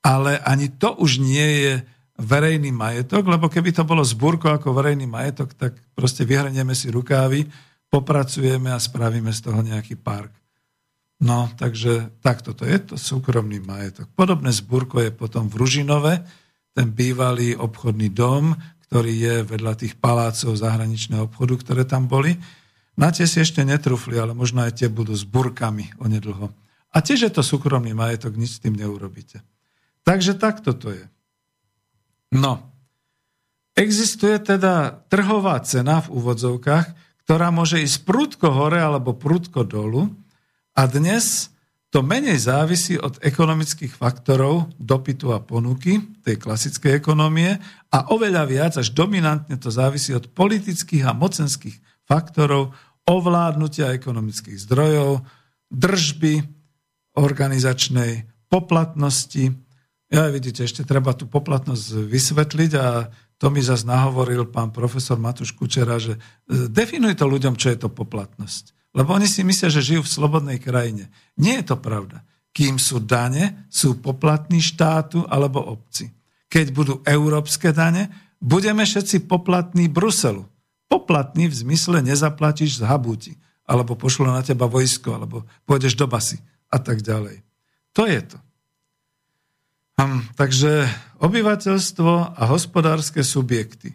Ale ani to už nie je verejný majetok, lebo keby to bolo zburko ako verejný majetok, tak proste vyhrnieme si rukávy, popracujeme a spravíme z toho nejaký park. No, takže takto to je, to súkromný majetok. Podobné zburko je potom v Ružinove, ten bývalý obchodný dom, ktorý je vedľa tých palácov zahraničného obchodu, ktoré tam boli. Na tie si ešte netrufli, ale možno aj tie budú s burkami onedlho. A tiež je to súkromný majetok, nič s tým neurobíte. Takže takto to je. No, existuje teda trhová cena v úvodzovkách, ktorá môže ísť prudko hore alebo prudko dolu a dnes to menej závisí od ekonomických faktorov dopytu a ponuky tej klasickej ekonomie a oveľa viac, až dominantne to závisí od politických a mocenských faktorov ovládnutia ekonomických zdrojov, držby organizačnej, poplatnosti, ja vidíte, ešte treba tú poplatnosť vysvetliť a to mi zase nahovoril pán profesor Matúš Kučera, že e, definuj to ľuďom, čo je to poplatnosť. Lebo oni si myslia, že žijú v slobodnej krajine. Nie je to pravda. Kým sú dane, sú poplatní štátu alebo obci. Keď budú európske dane, budeme všetci poplatní Bruselu. Poplatní v zmysle nezaplatíš z habúti. alebo pošlo na teba vojsko, alebo pôjdeš do basy a tak ďalej. To je to. Hm, takže obyvateľstvo a hospodárske subjekty.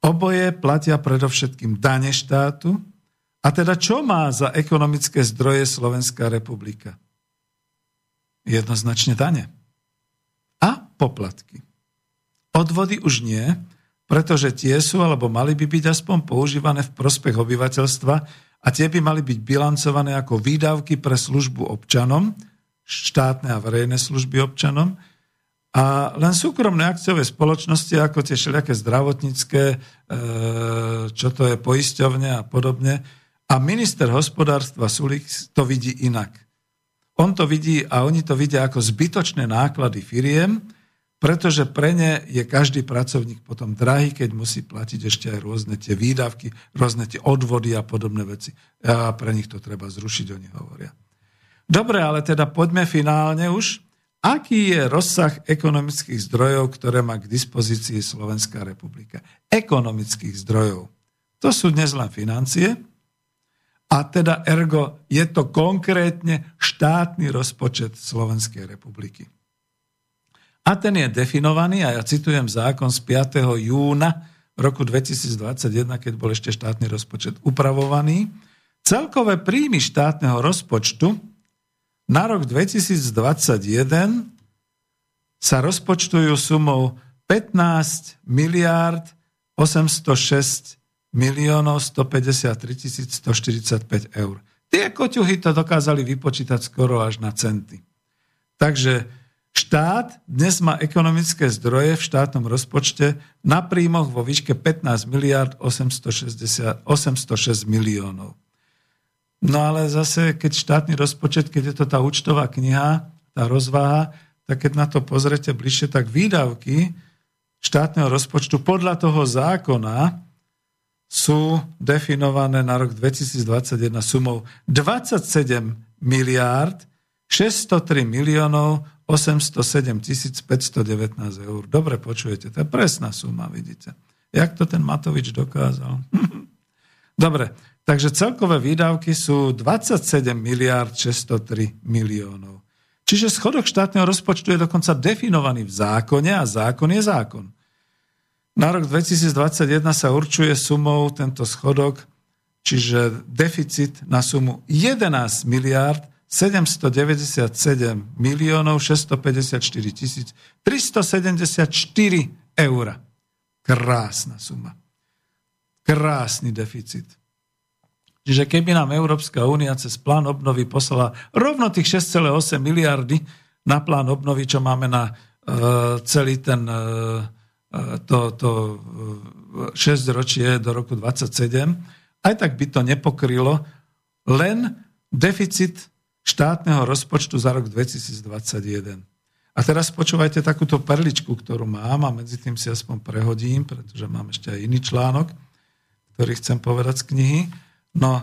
Oboje platia predovšetkým dane štátu. A teda čo má za ekonomické zdroje Slovenská republika? Jednoznačne dane. A poplatky. Odvody už nie, pretože tie sú, alebo mali by byť aspoň používané v prospech obyvateľstva a tie by mali byť bilancované ako výdavky pre službu občanom, štátne a verejné služby občanom, a len súkromné akciové spoločnosti, ako tie všelijaké zdravotnícke, e, čo to je, poisťovne a podobne. A minister hospodárstva Sulik to vidí inak. On to vidí a oni to vidia ako zbytočné náklady firiem, pretože pre ne je každý pracovník potom drahý, keď musí platiť ešte aj rôzne tie výdavky, rôzne tie odvody a podobné veci. A pre nich to treba zrušiť, oni hovoria. Dobre, ale teda poďme finálne už. Aký je rozsah ekonomických zdrojov, ktoré má k dispozícii Slovenská republika? Ekonomických zdrojov. To sú dnes len financie, a teda ergo je to konkrétne štátny rozpočet Slovenskej republiky. A ten je definovaný, a ja citujem zákon z 5. júna roku 2021, keď bol ešte štátny rozpočet upravovaný. Celkové príjmy štátneho rozpočtu na rok 2021 sa rozpočtujú sumou 15 miliárd 806 miliónov 153 145 eur. Tie koťuhy to dokázali vypočítať skoro až na centy. Takže Štát dnes má ekonomické zdroje v štátnom rozpočte na príjmoch vo výške 15 miliard 860, 806 miliónov. No ale zase, keď štátny rozpočet, keď je to tá účtová kniha, tá rozvaha, tak keď na to pozrete bližšie, tak výdavky štátneho rozpočtu podľa toho zákona sú definované na rok 2021 sumou 27 miliárd 603 miliónov 807 519 eur. Dobre počujete, to je presná suma, vidíte. Jak to ten Matovič dokázal? Dobre, takže celkové výdavky sú 27 miliard 603 miliónov. Čiže schodok štátneho rozpočtu je dokonca definovaný v zákone a zákon je zákon. Na rok 2021 sa určuje sumou tento schodok, čiže deficit na sumu 11 miliard 797 miliónov 654 tisíc 374 eur. Krásna suma. Krásny deficit. Čiže keby nám Európska únia cez plán obnovy poslala rovno tých 6,8 miliardy na plán obnovy, čo máme na uh, celý ten uh, to, to 6 ročie do roku 27, aj tak by to nepokrylo len deficit štátneho rozpočtu za rok 2021. A teraz počúvajte takúto perličku, ktorú mám a medzi tým si aspoň prehodím, pretože mám ešte aj iný článok, ktorý chcem povedať z knihy. No,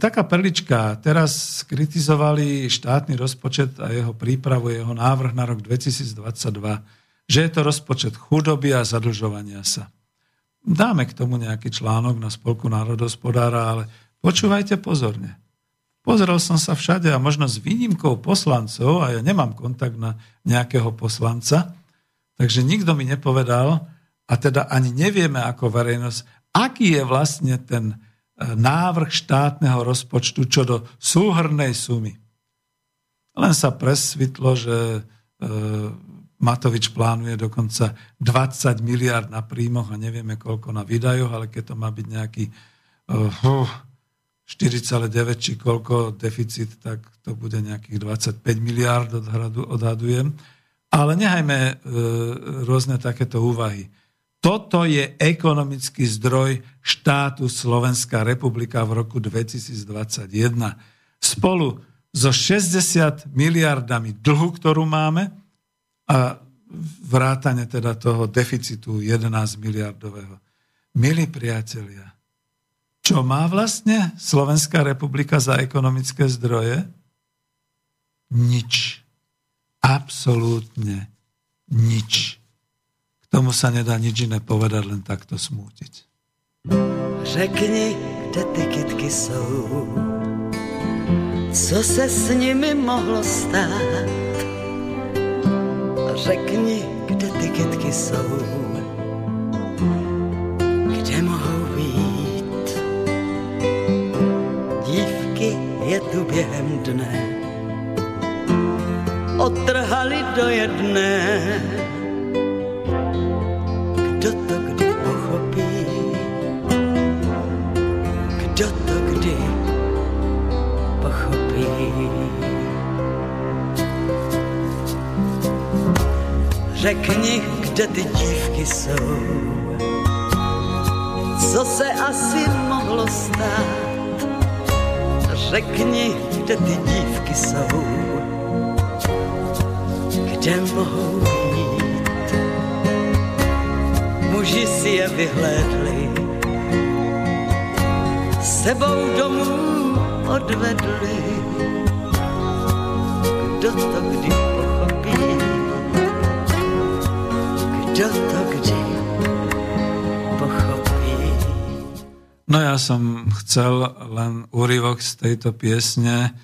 taká perlička. Teraz kritizovali štátny rozpočet a jeho prípravu, jeho návrh na rok 2022, že je to rozpočet chudoby a zadlžovania sa. Dáme k tomu nejaký článok na Spolku národospodára, ale počúvajte pozorne. Pozrel som sa všade a možno s výnimkou poslancov, a ja nemám kontakt na nejakého poslanca, takže nikto mi nepovedal, a teda ani nevieme ako verejnosť, aký je vlastne ten návrh štátneho rozpočtu čo do súhrnej sumy. Len sa presvitlo, že e, Matovič plánuje dokonca 20 miliard na príjmoch a nevieme koľko na výdajoch, ale keď to má byť nejaký uh, 4,9 či koľko deficit, tak to bude nejakých 25 miliárd odhadu, odhadujem. Ale nehajme e, rôzne takéto úvahy. Toto je ekonomický zdroj štátu Slovenská republika v roku 2021. Spolu so 60 miliardami dlhu, ktorú máme a vrátane teda toho deficitu 11 miliardového. Milí priatelia, čo má vlastne Slovenská republika za ekonomické zdroje? Nič. Absolútne nič. Tomu sa nedá nič iné povedať, len takto smútiť.
Řekni, kde ty kytky jsou, co se s nimi mohlo stát. Řekni, kde ty kytky jsou, kde mohou být. Dívky je tu během dne, otrhali do jedné. Řekni, kde ty dívky jsou, co se asi mohlo stát. Řekni, kde ty dívky jsou, kde mohou být. Muži si je vyhlédli, sebou domů odvedli. Kdo to kdy Kdo to kdy pochopí?
No ja som chcel len úryvok z tejto piesne,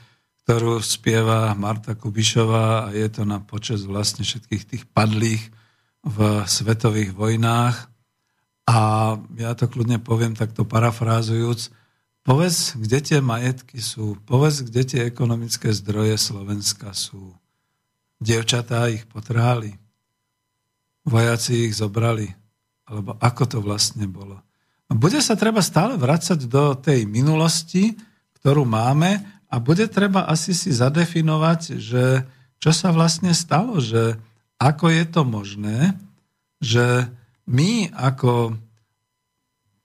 ktorú spieva Marta Kubišová a je to na počas vlastne všetkých tých padlých v svetových vojnách. A ja to kľudne poviem takto parafrázujúc. Povedz, kde tie majetky sú. Povedz, kde tie ekonomické zdroje Slovenska sú. Dievčatá ich potrhali. Vojaci ich zobrali. Alebo ako to vlastne bolo. A bude sa treba stále vracať do tej minulosti, ktorú máme a bude treba asi si zadefinovať, že čo sa vlastne stalo, že ako je to možné, že my ako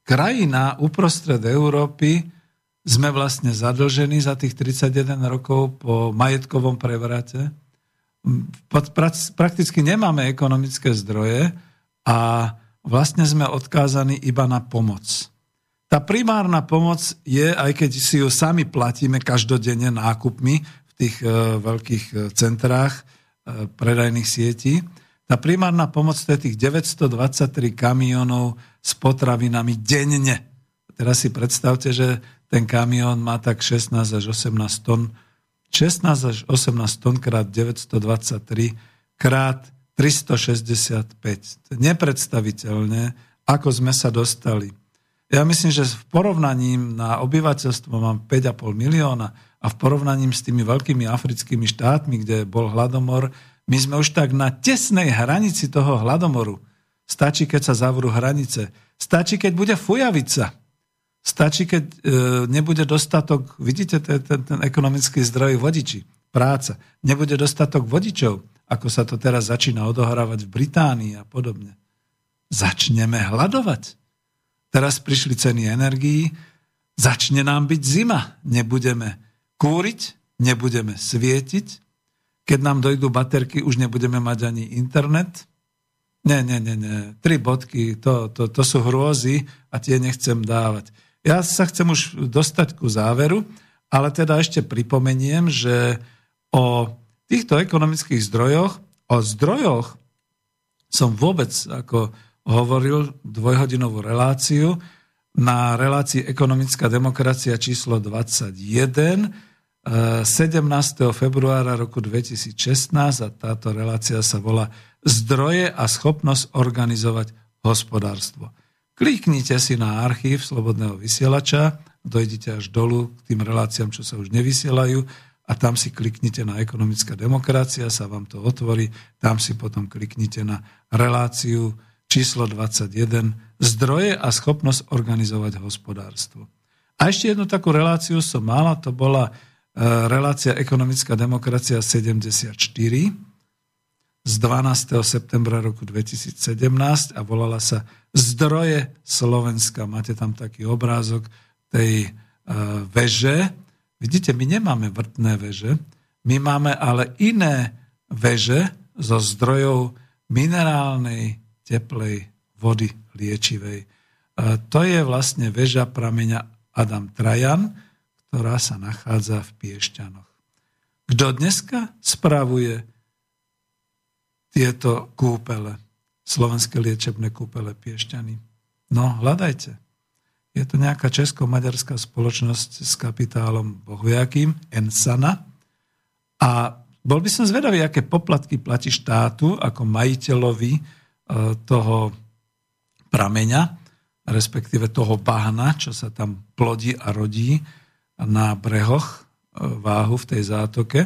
krajina uprostred Európy sme vlastne zadlžení za tých 31 rokov po majetkovom prevrate. Prakticky nemáme ekonomické zdroje a vlastne sme odkázaní iba na pomoc. Tá primárna pomoc je, aj keď si ju sami platíme každodenne nákupmi v tých e, veľkých e, centrách e, predajných sietí, tá primárna pomoc to je tých 923 kamionov s potravinami denne. Teraz si predstavte, že ten kamión má tak 16 až 18 tón. 16 až 18 tón krát 923 krát 365. Nepredstaviteľne, ako sme sa dostali ja myslím, že v porovnaní na obyvateľstvo mám 5,5 milióna a v porovnaní s tými veľkými africkými štátmi, kde bol hladomor, my sme už tak na tesnej hranici toho hladomoru. Stačí, keď sa zavrú hranice. Stačí, keď bude fujavica. Stačí, keď e, nebude dostatok, vidíte, ten, ten, ten ekonomický zdroj vodiči, práca. Nebude dostatok vodičov, ako sa to teraz začína odohrávať v Británii a podobne. Začneme hľadovať. Teraz prišli ceny energií, začne nám byť zima, nebudeme kúriť, nebudeme svietiť, keď nám dojdú baterky, už nebudeme mať ani internet. Nie, nie, nie, nie. Tri bodky, to, to, to sú hrôzy a tie nechcem dávať. Ja sa chcem už dostať ku záveru, ale teda ešte pripomeniem, že o týchto ekonomických zdrojoch, o zdrojoch som vôbec ako hovoril dvojhodinovú reláciu na relácii Ekonomická demokracia číslo 21 17. Eh, februára roku 2016 a táto relácia sa volá Zdroje a schopnosť organizovať hospodárstvo. Kliknite si na archív Slobodného vysielača, dojdite až dolu k tým reláciám, čo sa už nevysielajú a tam si kliknite na ekonomická demokracia, sa vám to otvorí, tam si potom kliknite na reláciu číslo 21, zdroje a schopnosť organizovať hospodárstvo. A ešte jednu takú reláciu som mala, to bola e, relácia Ekonomická demokracia 74 z 12. septembra roku 2017 a volala sa Zdroje Slovenska. Máte tam taký obrázok tej e, veže. Vidíte, my nemáme vrtné veže, my máme ale iné veže zo zdrojov minerálnej teplej vody liečivej. To je vlastne väža prameňa Adam Trajan, ktorá sa nachádza v Piešťanoch. Kto dneska spravuje tieto kúpele, slovenské liečebné kúpele Piešťany? No, hľadajte. Je to nejaká česko-maďarská spoločnosť s kapitálom bohujakým, Ensana. A bol by som zvedavý, aké poplatky platí štátu ako majiteľovi e, toho prameňa, respektíve toho bahna, čo sa tam plodí a rodí na brehoch e, váhu v tej zátoke,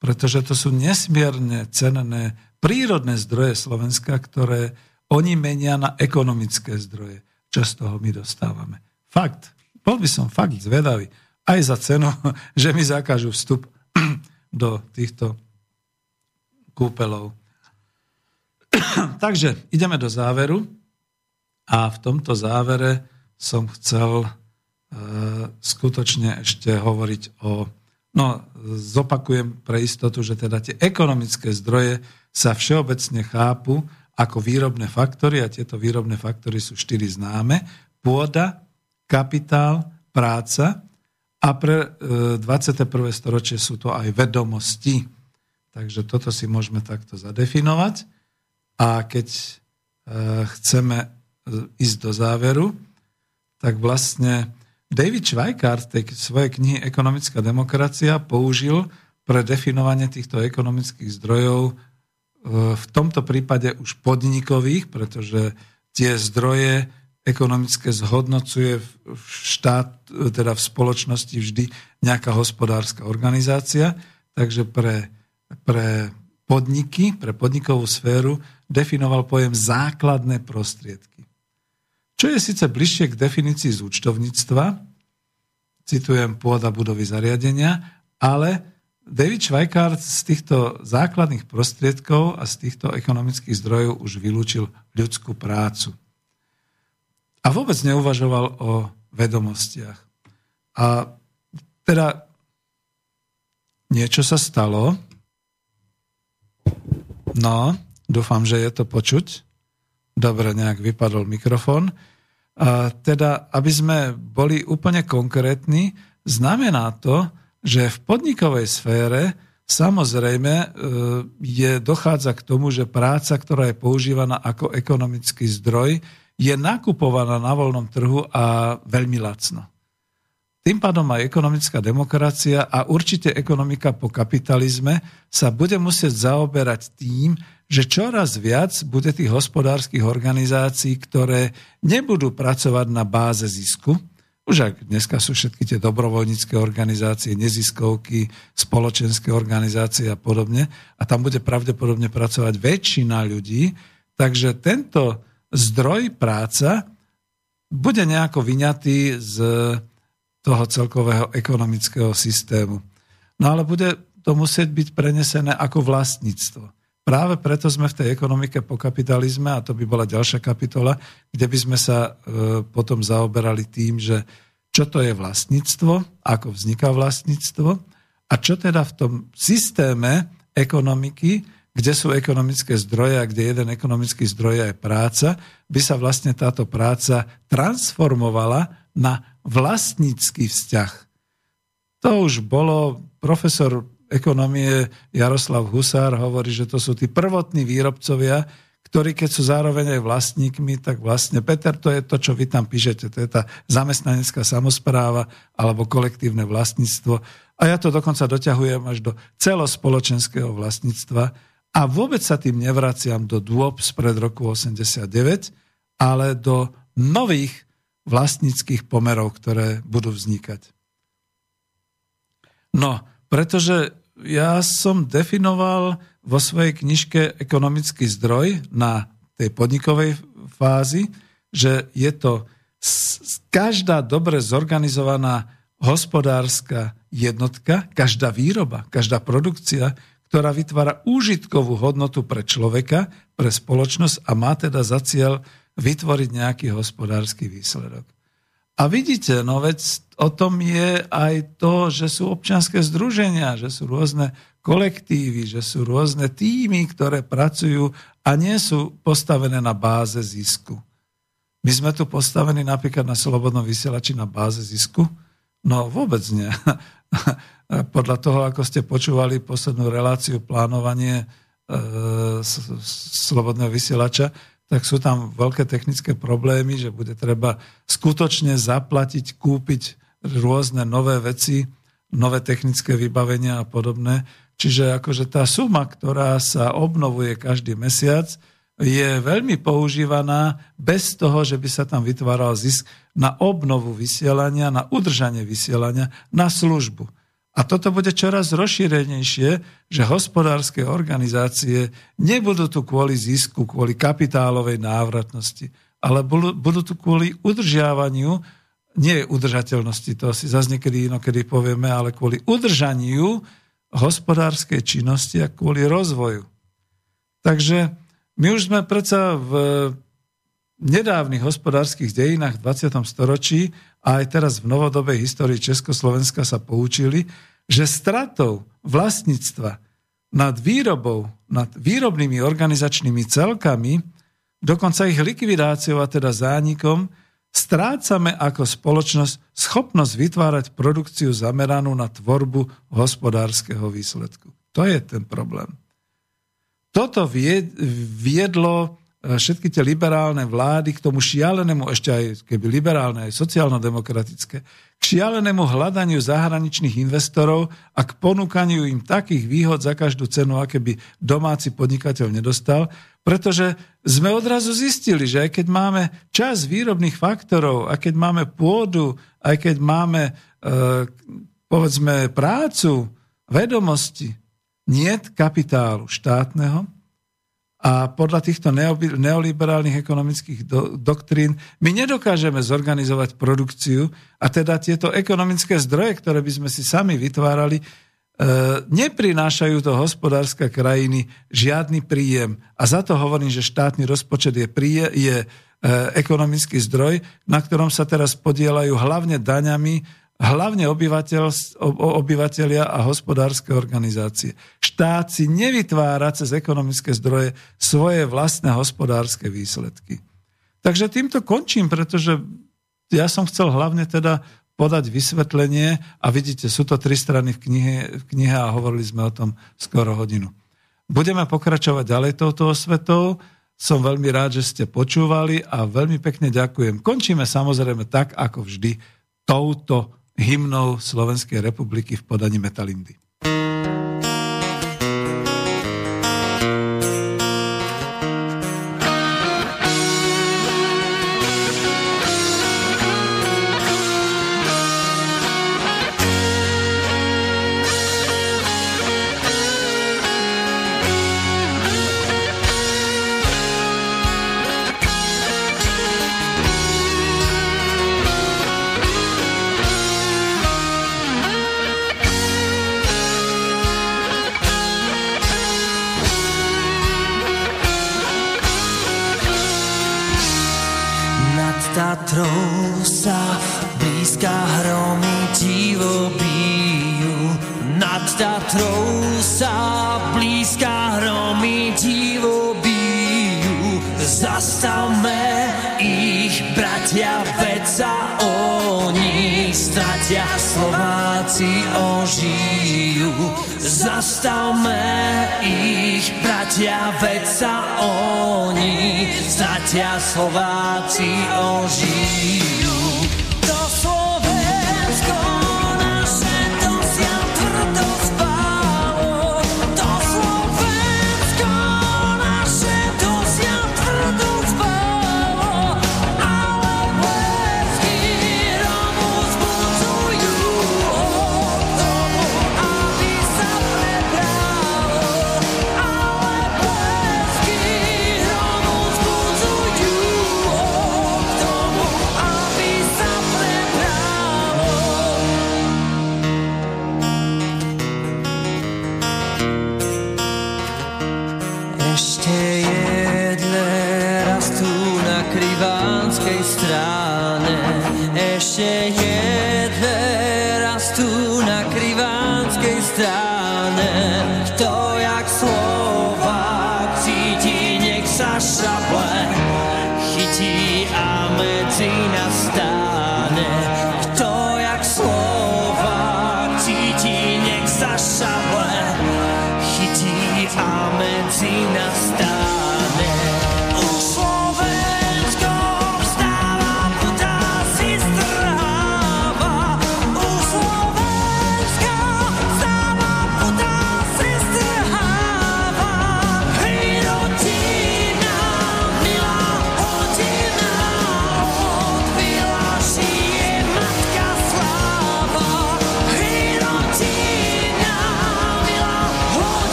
pretože to sú nesmierne cenné prírodné zdroje Slovenska, ktoré oni menia na ekonomické zdroje. Čo z toho my dostávame? Fakt. Bol by som fakt zvedavý. Aj za cenu, že mi zakážu vstup do týchto kúpelov. Takže ideme do záveru a v tomto závere som chcel e, skutočne ešte hovoriť o... No, zopakujem pre istotu, že teda tie ekonomické zdroje sa všeobecne chápu ako výrobné faktory a tieto výrobné faktory sú štyri známe. Pôda, kapitál, práca a pre 21. E, storočie sú to aj vedomosti. Takže toto si môžeme takto zadefinovať. A keď e, chceme e, ísť do záveru, tak vlastne David Schweikart tej svojej knihy Ekonomická demokracia použil pre definovanie týchto ekonomických zdrojov v tomto prípade už podnikových, pretože tie zdroje ekonomické zhodnocuje v štát, teda v spoločnosti vždy nejaká hospodárska organizácia, takže pre, pre podniky, pre podnikovú sféru definoval pojem základné prostriedky. Čo je síce bližšie k definícii zúčtovníctva, citujem pôda budovy zariadenia, ale David Schweikart z týchto základných prostriedkov a z týchto ekonomických zdrojov už vylúčil ľudskú prácu. A vôbec neuvažoval o vedomostiach. A teda niečo sa stalo. No, dúfam, že je to počuť. Dobre, nejak vypadol mikrofón. A teda, aby sme boli úplne konkrétni, znamená to, že v podnikovej sfére samozrejme e, je, dochádza k tomu, že práca, ktorá je používaná ako ekonomický zdroj, je nakupovaná na voľnom trhu a veľmi lacno. Tým pádom aj ekonomická demokracia a určite ekonomika po kapitalizme sa bude musieť zaoberať tým, že čoraz viac bude tých hospodárskych organizácií, ktoré nebudú pracovať na báze zisku, už ak dneska sú všetky tie dobrovoľnícke organizácie, neziskovky, spoločenské organizácie a podobne, a tam bude pravdepodobne pracovať väčšina ľudí, takže tento zdroj práca bude nejako vyňatý z toho celkového ekonomického systému. No ale bude to musieť byť prenesené ako vlastníctvo. Práve preto sme v tej ekonomike po kapitalizme, a to by bola ďalšia kapitola, kde by sme sa e, potom zaoberali tým, že čo to je vlastníctvo, ako vzniká vlastníctvo a čo teda v tom systéme ekonomiky, kde sú ekonomické zdroje a kde jeden ekonomický zdroj je práca, by sa vlastne táto práca transformovala na vlastnícky vzťah. To už bolo profesor ekonomie Jaroslav Husár hovorí, že to sú tí prvotní výrobcovia, ktorí keď sú zároveň aj vlastníkmi, tak vlastne, Peter, to je to, čo vy tam píšete, to je tá zamestnanecká samozpráva alebo kolektívne vlastníctvo. A ja to dokonca doťahujem až do celospoločenského vlastníctva a vôbec sa tým nevraciam do dôb spred roku 89, ale do nových vlastníckých pomerov, ktoré budú vznikať. No, pretože ja som definoval vo svojej knižke Ekonomický zdroj na tej podnikovej fázi, že je to každá dobre zorganizovaná hospodárska jednotka, každá výroba, každá produkcia, ktorá vytvára úžitkovú hodnotu pre človeka, pre spoločnosť a má teda za cieľ vytvoriť nejaký hospodársky výsledok. A vidíte, no veď o tom je aj to, že sú občianské združenia, že sú rôzne kolektívy, že sú rôzne týmy, ktoré pracujú a nie sú postavené na báze zisku. My sme tu postavení napríklad na slobodnom vysielači na báze zisku? No vôbec nie. Podľa toho, ako ste počúvali poslednú reláciu plánovanie e, slobodného vysielača, tak sú tam veľké technické problémy, že bude treba skutočne zaplatiť, kúpiť rôzne nové veci, nové technické vybavenia a podobné. Čiže akože tá suma, ktorá sa obnovuje každý mesiac, je veľmi používaná bez toho, že by sa tam vytváral zisk na obnovu vysielania, na udržanie vysielania, na službu. A toto bude čoraz rozšírenejšie, že hospodárske organizácie nebudú tu kvôli zisku, kvôli kapitálovej návratnosti, ale budú tu kvôli udržiavaniu, nie udržateľnosti, to si zase niekedy inokedy povieme, ale kvôli udržaniu hospodárskej činnosti a kvôli rozvoju. Takže my už sme predsa v nedávnych hospodárskych dejinách v 20. storočí a aj teraz v novodobej histórii Československa sa poučili, že stratou vlastníctva nad výrobou, nad výrobnými organizačnými celkami, dokonca ich likvidáciou a teda zánikom, strácame ako spoločnosť schopnosť vytvárať produkciu zameranú na tvorbu hospodárskeho výsledku. To je ten problém. Toto viedlo všetky tie liberálne vlády k tomu šialenému, ešte aj keby liberálne, aj sociálno-demokratické, k šialenému hľadaniu zahraničných investorov a k ponúkaniu im takých výhod za každú cenu, aké by domáci podnikateľ nedostal, pretože sme odrazu zistili, že aj keď máme čas výrobných faktorov, aj keď máme pôdu, aj keď máme, e, povedzme, prácu, vedomosti, niet kapitálu štátneho a podľa týchto neoliberálnych ekonomických do, doktrín my nedokážeme zorganizovať produkciu a teda tieto ekonomické zdroje, ktoré by sme si sami vytvárali, e, neprinášajú do hospodárska krajiny žiadny príjem. A za to hovorím, že štátny rozpočet je, príje, je e, ekonomický zdroj, na ktorom sa teraz podielajú hlavne daňami hlavne obyvateľia a hospodárske organizácie. Štát si nevytvára cez ekonomické zdroje svoje vlastné hospodárske výsledky. Takže týmto končím, pretože ja som chcel hlavne teda podať vysvetlenie a vidíte, sú to tri strany v knihe, v knihe a hovorili sme o tom skoro hodinu. Budeme pokračovať ďalej touto osvetou. Som veľmi rád, že ste počúvali a veľmi pekne ďakujem. Končíme samozrejme tak, ako vždy, touto hymnou Slovenskej republiky v podaní Metalindy.
Slováci ožijú.